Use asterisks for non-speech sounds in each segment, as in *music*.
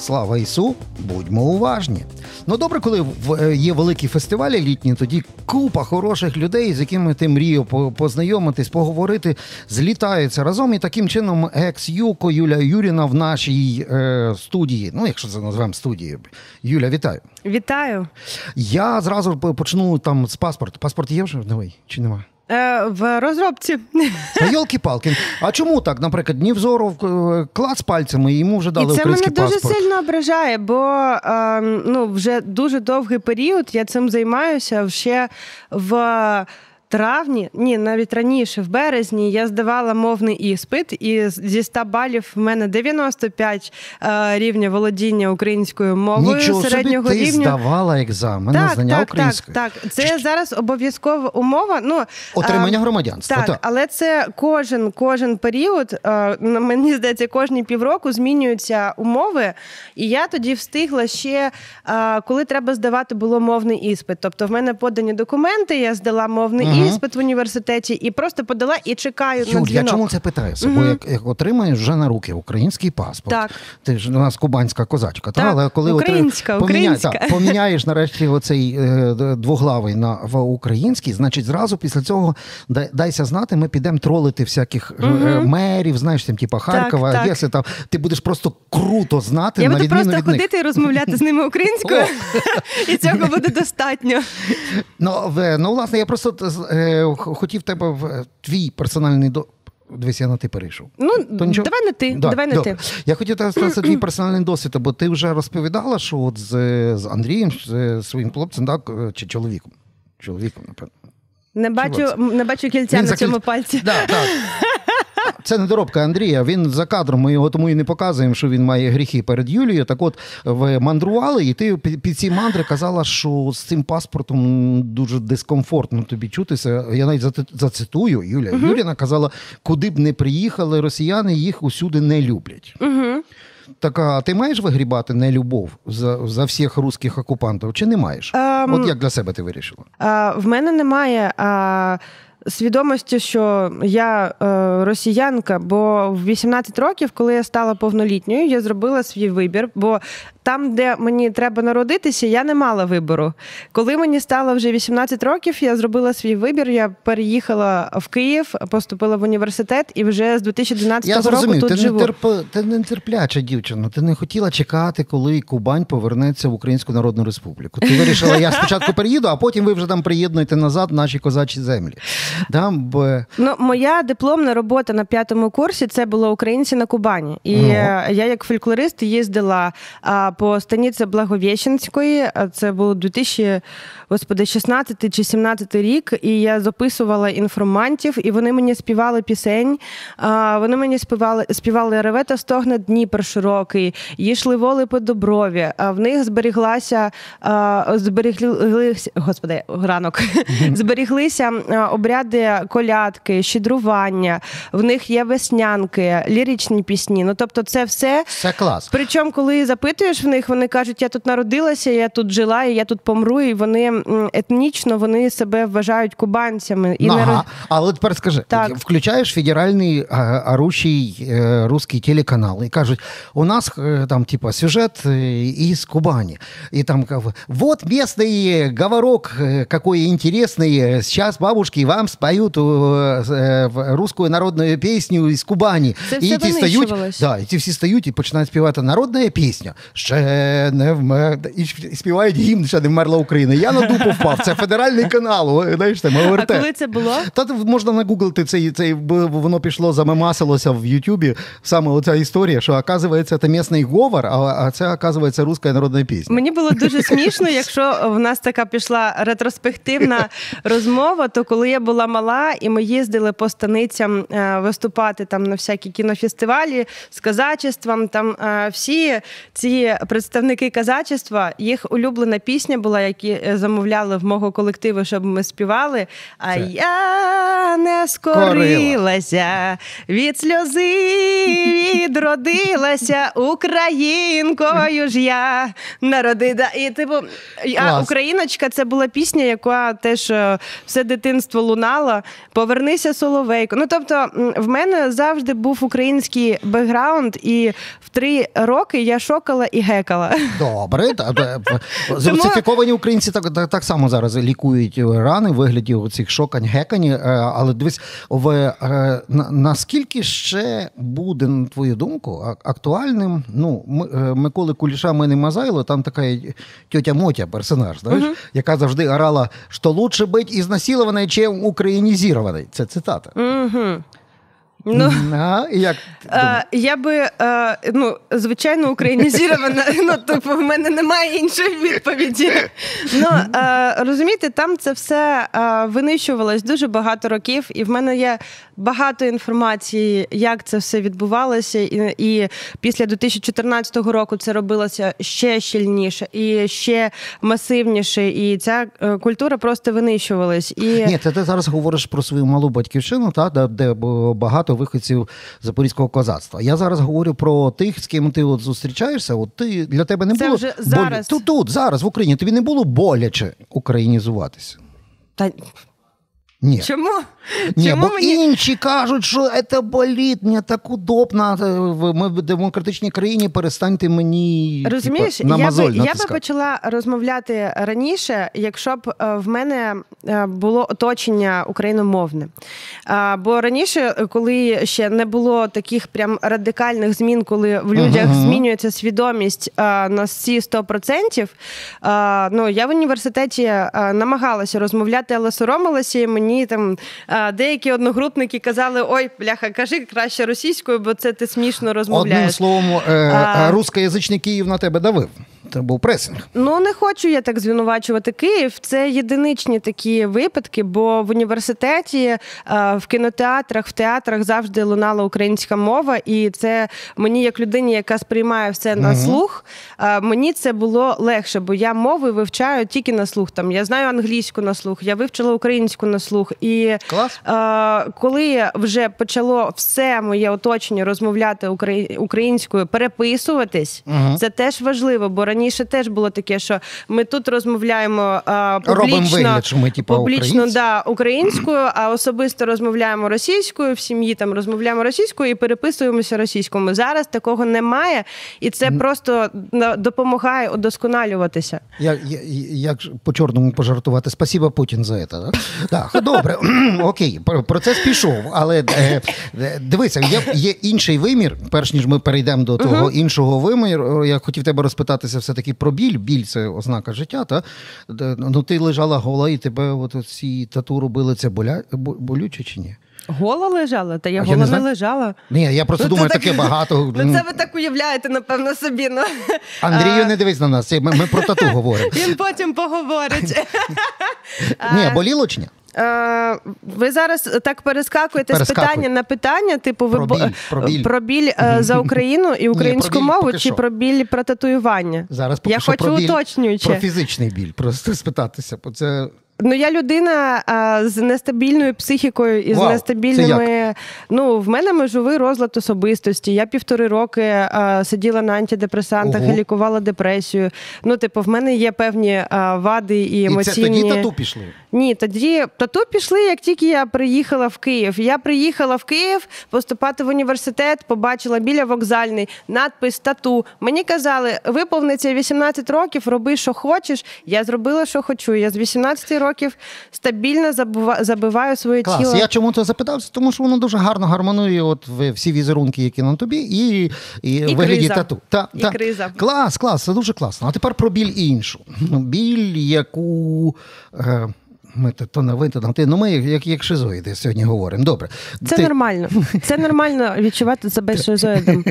Слава Ісу, будьмо уважні. Ну добре, коли е, є великі фестивалі літні, тоді купа хороших людей, з якими ти мріяв познайомитись, поговорити, злітаються разом. І таким чином екс-юко Юля Юріна в нашій е, студії. Ну, якщо це називаємо студією. Юля, вітаю. Вітаю. Я зразу почну там з паспорту. Паспорт є вже новий чи немає? Е, в розробці. Йолки-палки. А чому так? Наприклад, Нівзоров е, клац пальцями, і йому вже дали І це мене паспорт. дуже сильно ображає, бо е, ну, вже дуже довгий період я цим займаюся ще в травні, ні, навіть раніше, в березні, я здавала мовний іспит, і зі 100 балів в мене 95 е, рівня володіння українською мовою Нічого середнього собі, ти рівня. здавала екзамен так, на знання так, української. Так, так. Це зараз обов'язкова умова. Ну, Отримання е, громадянства. Так, так, але це кожен кожен період, е, мені здається, кожні півроку змінюються умови. І я тоді встигла ще, е, коли треба здавати було мовний іспит. Тобто в мене подані документи, я здала мовний угу. іспит в університеті і просто подала і чекаю Юль, на дзвінок. я чому це питаюся? Угу. Бо як, як отримаєш вже на руки український паспорт, так. ти ж у нас кубанська козачка, так, та? але коли українська, отри... українська. Поміняє, та, поміняєш нарешті оцей е, двоглавий на в український, значить зразу після цього дай, дайся знати, ми підемо тролити всяких угу. мерів, знаєш, там, типу Харкова, так, Одеси, там ти будеш просто круто знати. Я на буду просто від ходити них. і розмовляти з ними *laughs* українською, *laughs* і цього буде достатньо. Ну, ну власне, я просто е, хотів тебе в твій персональний до. Дивись, я на ти перейшов. Ну, То нічого? давай на ти. Да, давай на ти. Я хотів тебе сказати твій *clears throat* персональний досвід, бо ти вже розповідала, що от з, з Андрієм, з своїм хлопцем, так, чи чоловіком. Чоловіком, напевно. Не бачу, не бачу кільця Він на цьому пальці. Да, так. *laughs* Це недоробка Андрія. Він за кадром ми його тому і не показуємо, що він має гріхи перед Юлією. Так от ви мандрували, і ти під ці мандри казала, що з цим паспортом дуже дискомфортно тобі чутися. Я навіть зацитую Юля. Угу. Юліна казала, куди б не приїхали росіяни, їх усюди не люблять. Угу. Так, а ти маєш вигрібати нелюбов за за всіх русських окупантів? Чи не маєш? Um, От як для себе ти вирішила? Uh, в мене немає. Uh... Свідомості, що я е, росіянка, бо в 18 років, коли я стала повнолітньою, я зробила свій вибір. Бо там, де мені треба народитися, я не мала вибору. Коли мені стало вже 18 років, я зробила свій вибір. Я переїхала в Київ, поступила в університет і вже з 2012 я року тут ти живу. Не терп... Ти не терпляча дівчина. Ти не хотіла чекати, коли Кубань повернеться в Українську Народну Республіку. Ти вирішила, я спочатку приїду, а потім ви вже там приєднуєте назад наші козачі землі. Да, бо... Ну, моя дипломна робота на п'ятому курсі це було українці на Кубані. І ну. я, як фольклорист, їздила а, по станиці Благовєщенської. Це був 2000, господи, 16 чи 17 рік. І я записувала інформантів, і вони мені співали пісень. Вони мені співали співали ревета стогне Дніпр широкий, їшли воли по доброві. А в них зберіглася зберіглися, господи, ранок зберіглися обряди колядки, щедрування, в них є веснянки, ліричні пісні. Ну тобто, це все Це клас. Причому, коли запитуєш в них, вони кажуть, я тут народилася, я тут жила, і я тут помру. І вони етнічно вони себе вважають кубанцями. І ага. не... Але тепер скажи, так. включаєш федеральний орущий е, русський телеканал і кажуть, у нас е, там типа сюжет е, із Кубані. І там вот местный говорок какой интересный. Сейчас бабушки вам споют русскую народную пісню із Кубані. Це і все ті стають, да, і ті всі стають і починають співати народна пісня. Ще не вмер... І співають гімн, ще не вмерла Україна. Я на дупу впав. Це федеральний канал. Знаєш, там, ОРТ. А коли це було? Та можна нагуглити цей, цей, воно пішло, замемасилося в Ютубі. Саме оця історія, що оказується, це місний говор, а це оказується руська народна пісня. Мені було дуже смішно, якщо в нас така пішла ретроспективна розмова, то коли я була мала, і ми їздили по станицям виступати там на всякі кінофестивалі з казачеством, там всі ці представники казачества, їх улюблена пісня була, які замовляли в мого колективу, щоб ми співали. А Це. я не скорилася від сльози, відродилася українкою ж я народи. Да. І типу, а Україночка це була пісня, яка теж е, все дитинство лунала. Повернися соловейко. Ну тобто, в мене завжди був український бекграунд, і в три роки я шокала і гекала. Добре, Зрусифіковані українці так так, так само зараз лікують рани в вигляді цих шокань, гекань. Е, але дивись, в е, наскільки ще буде, на твою думку, актуальним? Ну, е, Миколи Куліша Мини Мазайло, там така тьотя Мотя персонаж, знаєш, uh яка завжди орала, що лучше бути ізнасилованою, чим українізованою. Це цитата. uh Ну, а, як а, Я би, а, ну, звичайно, українізірована, *laughs* ну, типу, в мене немає іншої відповіді. Ну, а, Розумієте, там це все винищувалось дуже багато років, і в мене є багато інформації, як це все відбувалося. І, і після 2014 року це робилося ще щільніше і ще масивніше. І ця е, культура просто винищувалась. І... Ні, ти, ти зараз говориш про свою малу батьківщину, та, де, де багато виходців запорізького козацтва. Я зараз говорю про тих, з ким ти от зустрічаєшся. От ти для тебе не Це було вже зараз. Тут, тут зараз в Україні тобі не було боляче українізуватися. Та ні. Чому? Ні, Чому бо мені... інші кажуть, що це болить, мені так удобно. Ми в демократичній країні перестаньте мені Розумієш, типу, на я мозоль би, я би почала розмовляти раніше, якщо б е, в мене е, було оточення україномовне. Бо раніше, коли ще не було таких прям радикальних змін, коли в людях uh-huh. змінюється свідомість на всі 100%, ну я в університеті намагалася розмовляти, але соромилася і мені мені там деякі одногрупники казали: ой, бляха, кажи краще російською, бо це ти смішно розмовляєш. Одним словом, е, а... рускоязичний Київ на тебе давив. Це був пресинг. Ну не хочу я так звинувачувати Київ. Це єдиничні такі випадки, бо в університеті, е, в кінотеатрах, в театрах завжди лунала українська мова, і це мені, як людині, яка сприймає все на слух, е, мені це було легше, бо я мови вивчаю тільки на слух. Там я знаю англійську на слух, я вивчила українську на слух. І Клас. Е, коли вже почало все моє оточення розмовляти українською, переписуватись, угу. це теж важливо, бо раніше раніше теж було таке, що ми тут розмовляємо а, публічно, вигляд, що ми, типу, публічно да, українською, а особисто розмовляємо російською, в сім'ї там розмовляємо російською і переписуємося російською. Зараз такого немає, і це просто допомагає удосконалюватися. Як як по чорному пожартувати? Спасіба Путін за це. Так, так добре, *clears throat* окей, процес пішов, але е, е, дивися, є, є інший вимір, перш ніж ми перейдемо до того uh-huh. іншого виміру. Я хотів тебе розпитатися все все-таки про біль. Біль це ознака життя. Та? Ну ти лежала гола, і тебе от ці тату робили це боля... болюче чи ні? Гола лежала, та я а гола я не, не лежала. Ні, я просто ну, думаю, так... таке багато. *laughs* Ну це ви так уявляєте, напевно, собі. Ну. *laughs* Андрію, не дивись на нас. Ми, ми про тату *laughs* говоримо. Він потім поговорить. Ні, боліло чи ні? Е, ви зараз так перескакуєте з питання на питання, типу, ви про біль, про біль. Про біль е, за Україну і українську Ні, мову, чи що. про біль про татуювання? Зараз поки Я що хочу про уточнюючи. Про фізичний біль, просто спитатися. Бо це Ну, я людина а, з нестабільною психікою і Вау, з нестабільними. Ну, в мене межовий розлад особистості. Я півтори роки а, сиділа на антидепресантах Ого. і лікувала депресію. Ну, типу, в мене є певні а, вади і емоційні. І це тоді тату пішли? Ні, тоді тату пішли, як тільки я приїхала в Київ. Я приїхала в Київ поступати в університет, побачила біля вокзальний надпис тату. Мені казали, виповниться 18 років, роби, що хочеш. Я зробила, що хочу. Я з 18 років років стабільно забиваю своє Клас. тіло. Я чому то запитався, тому що воно дуже гарно гармонує от всі візерунки, які на тобі, і і, і вигляді криза. тату. Та, і та. криза. Клас, клас, це дуже класно. А тепер про біль іншу. Біль, яку. Е, ми то, то на ви, то на ти. Ну ми як як шизоїди сьогодні говоримо. Добре. Це ти... нормально. Це нормально відчувати себе шизоїдом.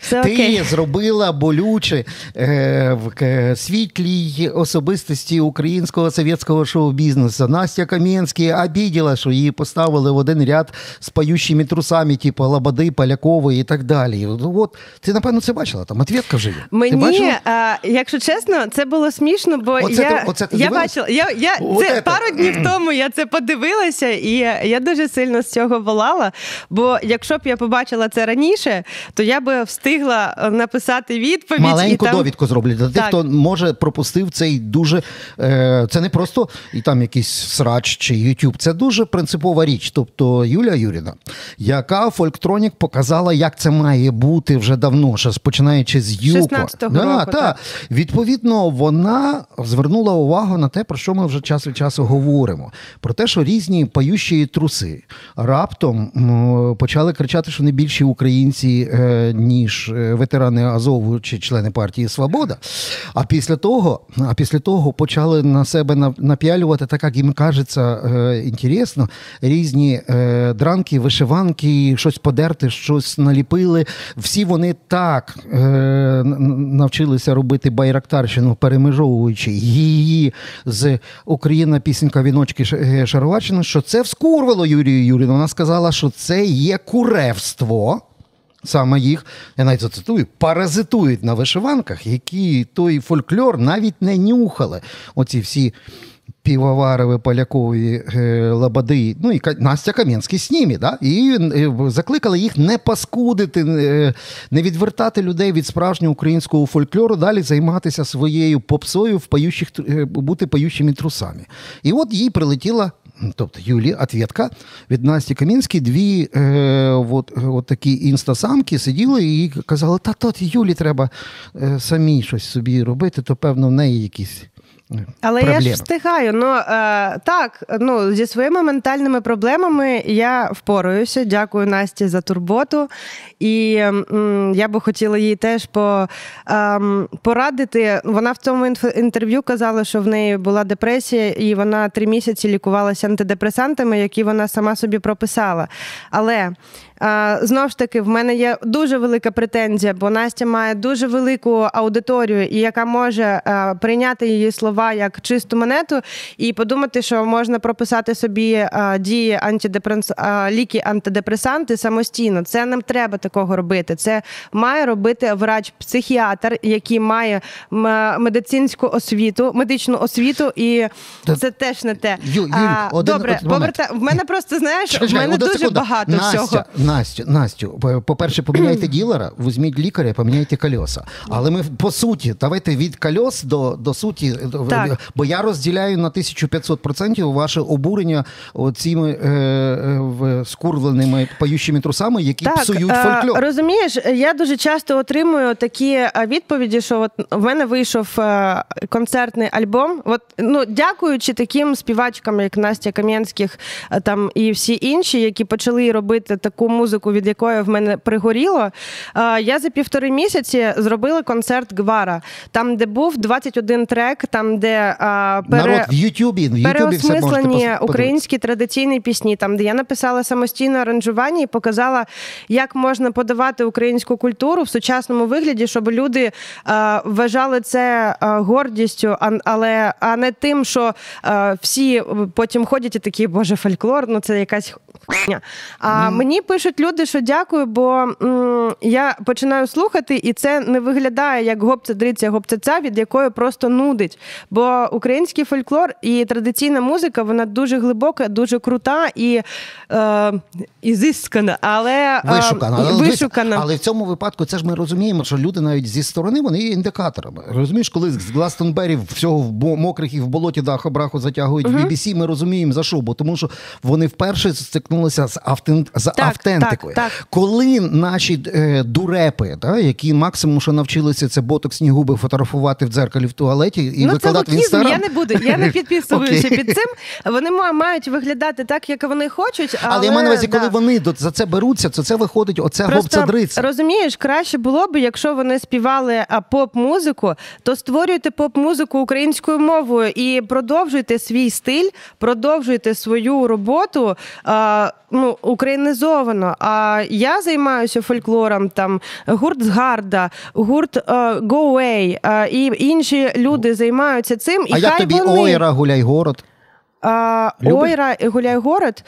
Це Ти окей. зробила болюче е, в світлій особистості українського совєтського шоу-бізнесу. Настя Кам'янський обіділа, що її поставили в один ряд з паючими трусами, типу Лабади, Полякової і так далі. От ти напевно це бачила. Там ответка вже є. Мені, а, якщо чесно, це було смішно, бо оце я ти, оце ти я бачила. Я, я, Це пару днів тижнів тому я це подивилася, і я дуже сильно з цього волала. Бо якщо б я побачила це раніше, то я би встигла написати відповідь. Маленьку і там... довідку зроблять для тих, хто може пропустив цей дуже. Е, Це не просто і там якийсь срач чи YouTube, це дуже принципова річ. Тобто Юлія Юріна, яка Фольктронік показала, як це має бути вже давно, ще починаючи з Юко. 16-го да, року, та. так. Відповідно, вона звернула увагу на те, про що ми вже час від часу говоримо. Про те, що різні пающі труси раптом почали кричати, що не більші українці, е, ніж е, ветерани Азову чи члени партії Свобода. А після того, а після того почали на себе напялювати, так як їм кажеться, е, інтересно, різні дранки, вишиванки, щось подерти, щось наліпили. Всі вони так навчилися робити байрактарщину, перемежовуючи її з Україна пісенька віночки Ш- е, що це вскурвало Юрію Юріну. Вона сказала, що це є куревство. Саме їх, я навіть зацитую, паразитують на вишиванках, які той фольклор навіть не нюхали. Оці всі півоварові, полякові е, лабади, ну і Настя Кам'янський з ними, да? і е, закликали їх не паскудити, е, не відвертати людей від справжнього українського фольклору, далі займатися своєю попсою, в пающих, е, бути паючими трусами. І от їй прилетіла Тобто Юлі, ответка від Насті Камінській, дві е, от, от такі інстасамки сиділи і казали, та тут Юлі треба е, самі щось собі робити, то певно в неї якісь. Е, Але проблеми. я ж встигаю. Ну е, так, ну зі своїми ментальними проблемами я впораюся. Дякую Насті за турботу. І м, я би хотіла їй теж по, ем, порадити. Вона в цьому інтерв'ю казала, що в неї була депресія, і вона три місяці лікувалася антидепресантами, які вона сама собі прописала. Але е, знову ж таки, в мене є дуже велика претензія, бо Настя має дуже велику аудиторію, і яка може е, прийняти її слова як чисту монету, і подумати, що можна прописати собі е, дії антидепрес... е, ліки антидепресанти самостійно. Це не треба такого робити. Це має робити врач-психіатр, який має медицинську освіту, медичну освіту, і це теж не те. Ю- Юль, А, один- Добре, один поверта... в мене просто знаєш, в мене дуже секунду. багато Настя, всього. Настю, Настю, по- по-перше, поміняйте ділера, візьміть лікаря, поміняйте кольоса. Але ми по суті, давайте від кольос до, до суті, Так. бо я розділяю на 1500% ваше обурення цими е, е, скурвленими паючими трусами, які псують е, фольклор. Розумієш, я дуже часто отримую такі е, відповіді, що от в мене вийшов е, концертний альбом. От ну дякуючи таким співачкам, як Настя Кам'янських, там і всі інші, які почали робити таку музику, від якої в мене пригоріло. е, Я за півтори місяці зробила концерт Гвара, там, де був 21 трек, там де е, пере... Народ в Ютубі, в переосмислені українські традиційні пісні, там де я написала самостійне аранжування і показала, як можна подавати українську культуру в сучасному вигляді, щоб люди е, вважали це гордістю, а, але а не тим, що всі потім ходять і такі, боже, фольклор, ну це якась хуйня. А мені пишуть люди, що дякую, бо м, я починаю слухати, і це не виглядає як гопця дриця гопця ця, від якої просто нудить. Бо український фольклор і традиційна музика вона дуже глибока, дуже крута і, е, і зискана, але е, Вишукана. Але, вишукана. але в цьому випадку це ж ми розуміємо, що люди навіть зі сторони вони є індикаторами. Розумієш, коли з Гластонбері всього в бо- мокрих і в болоті даху браху затягують в BBC, ми розуміємо за що, бо тому що вони вперше стикнулися з, автен... з Так, автентикою. так, так. Коли наші е, дурепи, та, які максимум, що навчилися, це ботоксні губи фотографувати в дзеркалі в туалеті і ну, це викладати в лукізм, інстаграм. я не буду. Я не *laughs* підписуюся Окей. під цим. Вони ма- мають виглядати так, як вони хочуть. Але, Але я маю на увазі, коли да. вони до- за це беруться, то це виходить оця гопцадриця. розумієш, краще було б, якщо вони співали а, поп-музику, то створюйте поп-музику українською мовою і продовжуйте свій стиль, продовжуйте свою роботу а, ну, українізовано. А я займаюся фольклором, там гурт Згарда, гурт Гоуей Go Away, і інші люди займаються цим. І А як тобі вони... Ойра, гуляй город? Ойра і Гуляй город.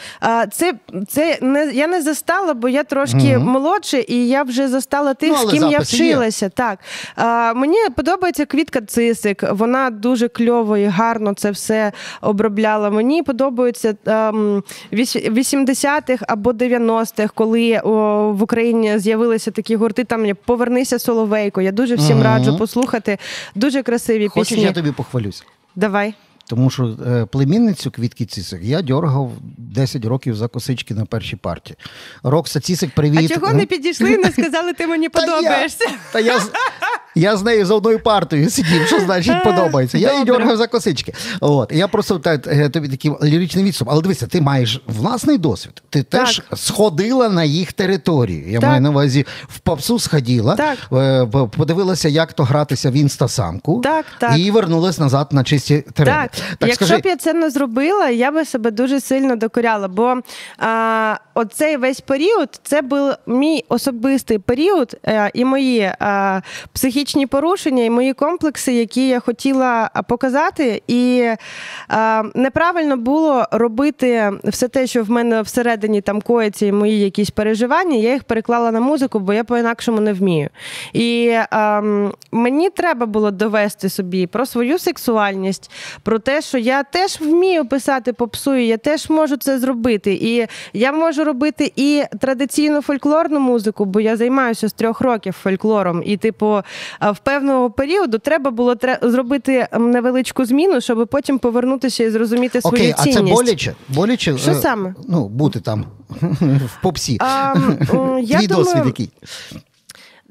Це це не я не застала, бо я трошки угу. молодша, і я вже застала тих, ну, з ким я вчилася. Є. Так а, Мені подобається квітка Цисик. Вона дуже кльово і гарно це все обробляла. Мені подобається 80-х або 90-х, коли о, в Україні з'явилися такі гурти. Там Повернися Соловейко. Я дуже всім угу. раджу послухати. Дуже красиві Хочеш, пісні. я тобі похвалюсь. Давай. Тому що е, племінницю квітки Цісик я дьоргав 10 років за косички на першій парті. Рокса Цісик, привіт. А чого не підійшли і не сказали, ти мені подобаєшся? Та я, я з нею за одною партою сидів, що значить подобається. Я її дьоргав за косички. От. Я просто е, тобі такий ліричний відступ. Але дивися, ти маєш власний досвід. Ти так. теж сходила на їх територію. Я так. маю на увазі в попсу сходила, так. Е, подивилася, як то гратися в інстасамку, так, так. і вернулась назад на чисті терени. Так. Так, Якщо скажи... б я це не зробила, я би себе дуже сильно докоряла. Бо а, оцей весь період це був мій особистий період, а, е, і мої а, психічні порушення, і мої комплекси, які я хотіла показати. І а, неправильно було робити все те, що в мене всередині там коїться, і мої якісь переживання. Я їх переклала на музику, бо я по-інакшому не вмію. І а, мені треба було довести собі про свою сексуальність, про те, що я теж вмію писати попсу, і я теж можу це зробити. І я можу робити і традиційну фольклорну музику, бо я займаюся з трьох років фольклором. І, типу, в певного періоду треба було зробити невеличку зміну, щоб потім повернутися і зрозуміти свою Окей, цінність. А це боляче? Боляче? Що е, саме? Ну, бути там *laughs* в попсі. А, *laughs* я Твій думаю, досвід який?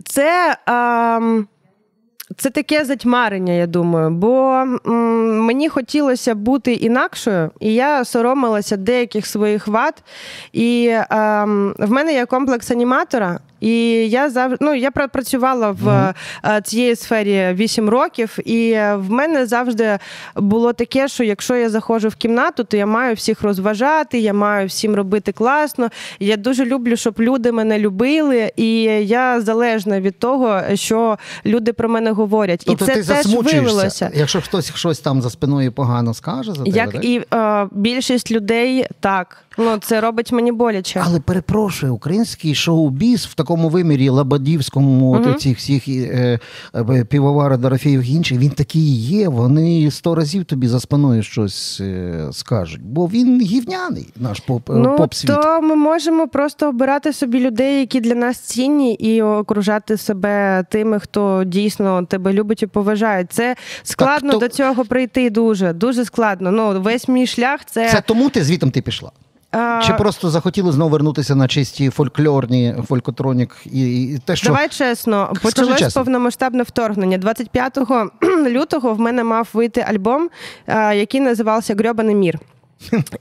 Це. А, це таке затьмарення, я думаю, бо м, мені хотілося бути інакшою, і я соромилася деяких своїх вад. І е, в мене є комплекс аніматора, і я завжди ну, я працювала в mm-hmm. цій сфері 8 років, і в мене завжди було таке, що якщо я заходжу в кімнату, то я маю всіх розважати, я маю всім робити класно. Я дуже люблю, щоб люди мене любили, і я залежна від того, що люди про мене говорять. Тобто і це ти теж вилилося. Якщо хтось щось там за спиною погано скаже, за тебе, як так? і е, більшість людей так. Ну, це робить мені боляче. Але перепрошую, український шоу-біз в такому вимірі Лабадівському, mm-hmm. цих всіх е, е, півовара Дорофеїв і інших, він такий є. Вони сто разів тобі за спиною щось е, скажуть. Бо він гівняний, наш поп е, ну, поп-світ. То ми можемо просто обирати собі людей, які для нас цінні, і окружати себе тими, хто дійсно тебе любить і поважає. Це складно так, то... до цього прийти дуже, дуже складно. Ну, весь мій шлях це. Це тому ти звітом ти пішла. Чи просто захотіли знову вернутися на чисті фольклорні фолькотронік і, і те, що давай чесно, почалось чесно. повномасштабне вторгнення. 25 *clears throat* лютого в мене мав вийти альбом, який називався Грьобаний мір.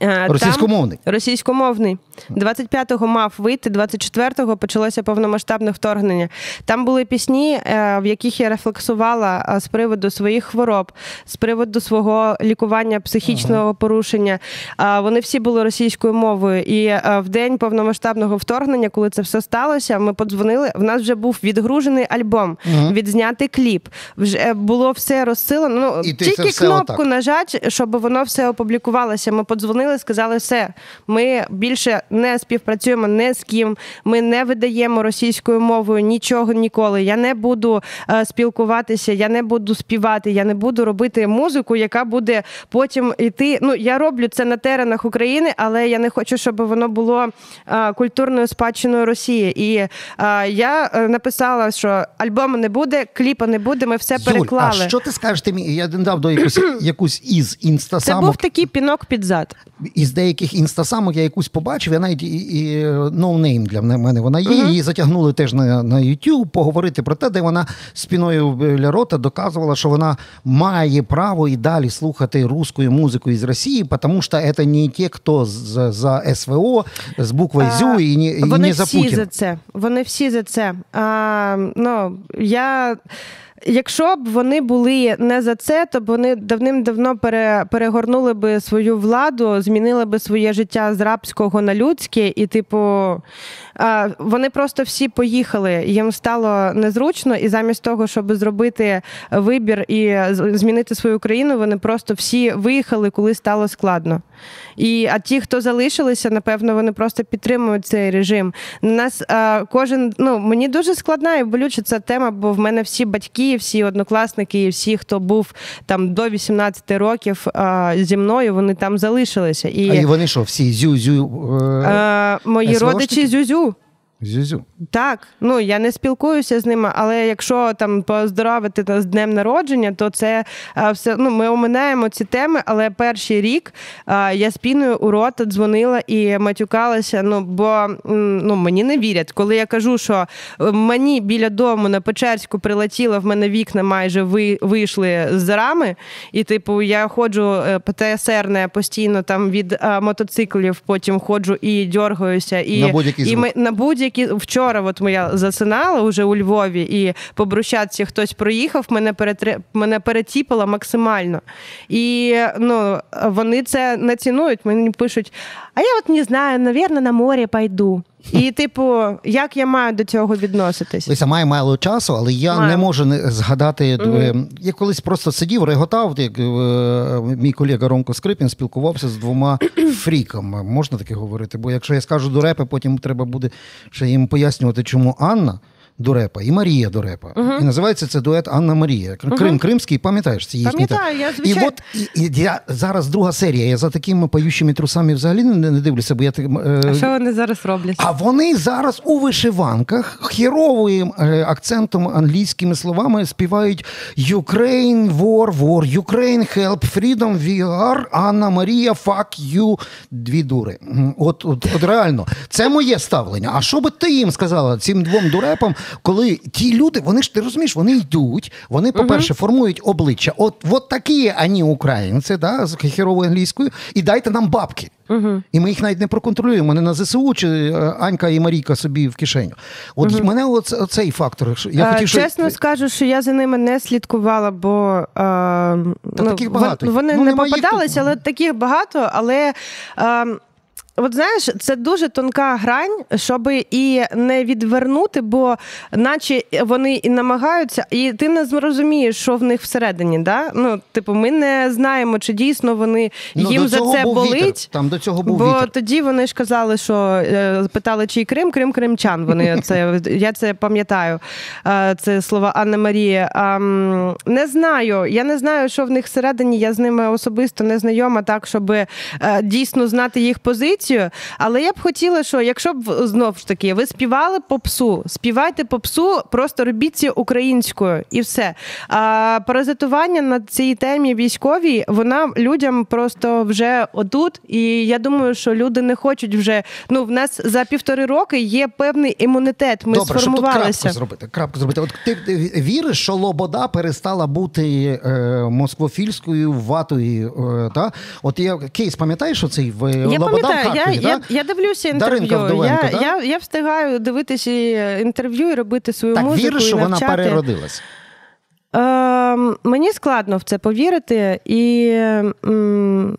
Е, російськомовний. Там, російськомовний. 25-го мав вийти, 24-го почалося повномасштабне вторгнення. Там були пісні, е, в яких я рефлексувала е, з приводу своїх хвороб, з приводу свого лікування психічного ага. порушення. Вони всі були російською мовою. І в день повномасштабного вторгнення, коли це все сталося, ми подзвонили. В нас вже був відгружений альбом, ага. відзнятий кліп. Вже було все розсилено. Ну, Тільки кнопку отак. нажать, щоб воно все опублікувалося. Ми подзвонили, сказали, все, ми більше не співпрацюємо не з ким, ми не видаємо російською мовою нічого ніколи. Я не буду е, спілкуватися, я не буду співати, я не буду робити музику, яка буде потім йти. Ну я роблю це на теренах України, але я не хочу, щоб воно було е, культурною спадщиною Росії. І е, я написала, що альбому не буде, кліпа не буде. Ми все Юль, переклали. А що ти скажеш? Ти я не дав до якусь *clears throat* якусь із інстасамок. Це був такий пінок під зад назад. Із деяких інстасамок я якусь побачив, я навіть і, і no name для мене вона є. Uh-huh. Її затягнули теж на на YouTube поговорити про те, де вона спіною біля рота доказувала, що вона має право і далі слухати русскую музику із Росії, тому що це не ті, хто за, за СВО з буквою ЗЮ і не, і вони не за всі за це. Вони всі за це. А, ну, я... якщо б вони були не за це, то б вони давним-давно пере, перегорнули би свою владу, змінили би своє життя з рабського на людське, і, типу, вони просто всі поїхали. Їм стало незручно, і замість того, щоб зробити вибір і змінити свою країну, вони просто всі виїхали, коли стало складно. І а ті, хто залишилися, напевно, вони просто підтримують цей режим. Нас кожен ну мені дуже складна і болюча ця тема, бо в мене всі батьки, всі однокласники, і всі, хто був там до 18 років а, зі мною, вони там залишилися. І, А і вони що, всі зю-зю? Е, мої родичі зюзю. Зюзю. Так, ну я не спілкуюся з ними, але якщо там поздоровити з днем народження, то це а, все ну ми оминаємо ці теми. Але перший рік а, я спіною у рота дзвонила і матюкалася. Ну бо ну мені не вірять, коли я кажу, що е, мені біля дому на Печерську прилетіло, в мене вікна майже ви, вийшли з рами, і типу я ходжу е, ПТСР постійно там від а, мотоциклів, потім ходжу і дьоргаюся, і на будь-який і ми на будь-який які вчора, от моя засинала уже у Львові, і по брущатці хтось проїхав, мене перетри... мене перетіпало максимально. І ну, вони це не цінують. Мені пишуть: а я от не знаю, навірно, на море пойду. І, типу, як я маю до цього відноситись? Лися, має мало часу, але я маю. не можу не згадати. Mm-hmm. Я колись просто сидів, реготав, як е, мій колега Ромко Скрипін спілкувався з двома *clears throat* фріками. Можна таке говорити? Бо якщо я скажу до репи, потім треба буде ще їм пояснювати, чому Анна. Дурепа і Марія Дурепа. Uh-huh. І називається це дует Анна Марія. Крим uh-huh. Кримський, пам'ятаєш ці їхні Пам'ятаю, я звичайно. І от і, і я зараз друга серія. Я за такими поющими трусами взагалі не, не дивлюся, бо я е... А що вони зараз роблять? А вони зараз у вишиванках хіровим е, акцентом англійськими словами співають Ukraine, war, war, Ukraine, help, freedom, we are, Анна Марія, fuck you, дві дури. От, от, от реально, це моє ставлення. А що би ти їм сказала цим двом дурепам? Коли ті люди, вони ж ти розумієш, вони йдуть, вони, по-перше, формують обличчя. От от такі ані українці, да, з херовою англійською, і дайте нам бабки. Угу. І ми їх навіть не проконтролюємо. Вони на ЗСУ чи е, Анька і Марійка собі в кишеню. От угу. мене оце, оцей фактор. Я хотів, Чесно що... скажу, що я за ними не слідкувала, бо а, ну, таких багато. вони ну, не попадались, але таких багато. Але. А, От знаєш, це дуже тонка грань, щоб і не відвернути, бо наче вони і намагаються, і ти не зрозумієш, що в них всередині. Да? Ну, типу, ми не знаємо, чи дійсно вони ну, їм за це болить. Вітер. Там до цього був бо вітер. тоді вони ж казали, що е, питали, чий Крим, Крим Кримчан. Вони *laughs* це я це пам'ятаю. Е, це слова Анни Марії. Не знаю. Я не знаю, що в них всередині. Я з ними особисто не знайома, так щоб е, дійсно знати їх позицію позицію. Але я б хотіла, що якщо б знов ж таки ви співали попсу, співайте попсу, просто робіть це українською і все. А паразитування на цій темі військовій, вона людям просто вже отут. І я думаю, що люди не хочуть вже. Ну, в нас за півтори роки є певний імунітет. Ми Добре, сформувалися. Щоб тут крапку зробити. Крапку зробити. От ти віриш, що Лобода перестала бути е, москвофільською ватою? Е, та? От я кейс пам'ятаєш, що цей в Лобода пам'ятаю, я, я я, дивлюся інтерв'ю. Вдовенко, я, я я, встигаю дивитися інтерв'ю і робити свою так, музику. Так, віриш, що вона переродилась? Е, Мені складно в це повірити, і м,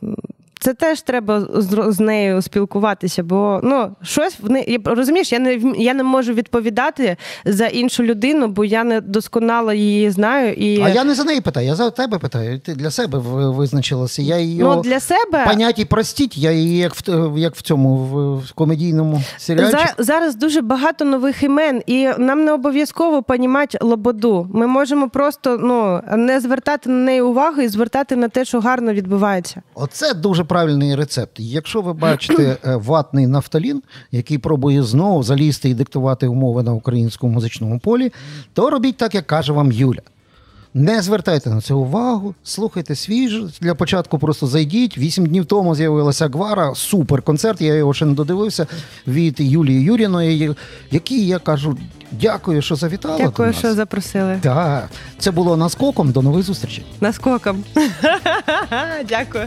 це теж треба з, з нею спілкуватися, бо ну щось в не розумієш, я не я не можу відповідати за іншу людину, бо я не досконало її знаю. І а я не за неї питаю, я за тебе питаю. Ти для себе визначилася. Я її ну, для себе поняті простіть. Я її як в як в цьому в комедійному серіалі. За, зараз дуже багато нових імен, і нам не обов'язково понімати лободу. Ми можемо просто ну не звертати на неї увагу і звертати на те, що гарно відбувається. Оце дуже правильний рецепт. Якщо ви бачите е, ватний нафталін, який пробує знову залізти і диктувати умови на українському музичному полі, то робіть так, як каже вам Юля. Не звертайте на це увагу, слухайте свіж. Для початку просто зайдіть. Вісім днів тому з'явилася Гвара, супер концерт. Я його ще не додивився від Юлії Юріної, який я кажу, дякую, що завітала. Дякую, до нас. що запросили. Так, це було наскоком. До нових зустрічей. Наскоком. *laughs* Дякую.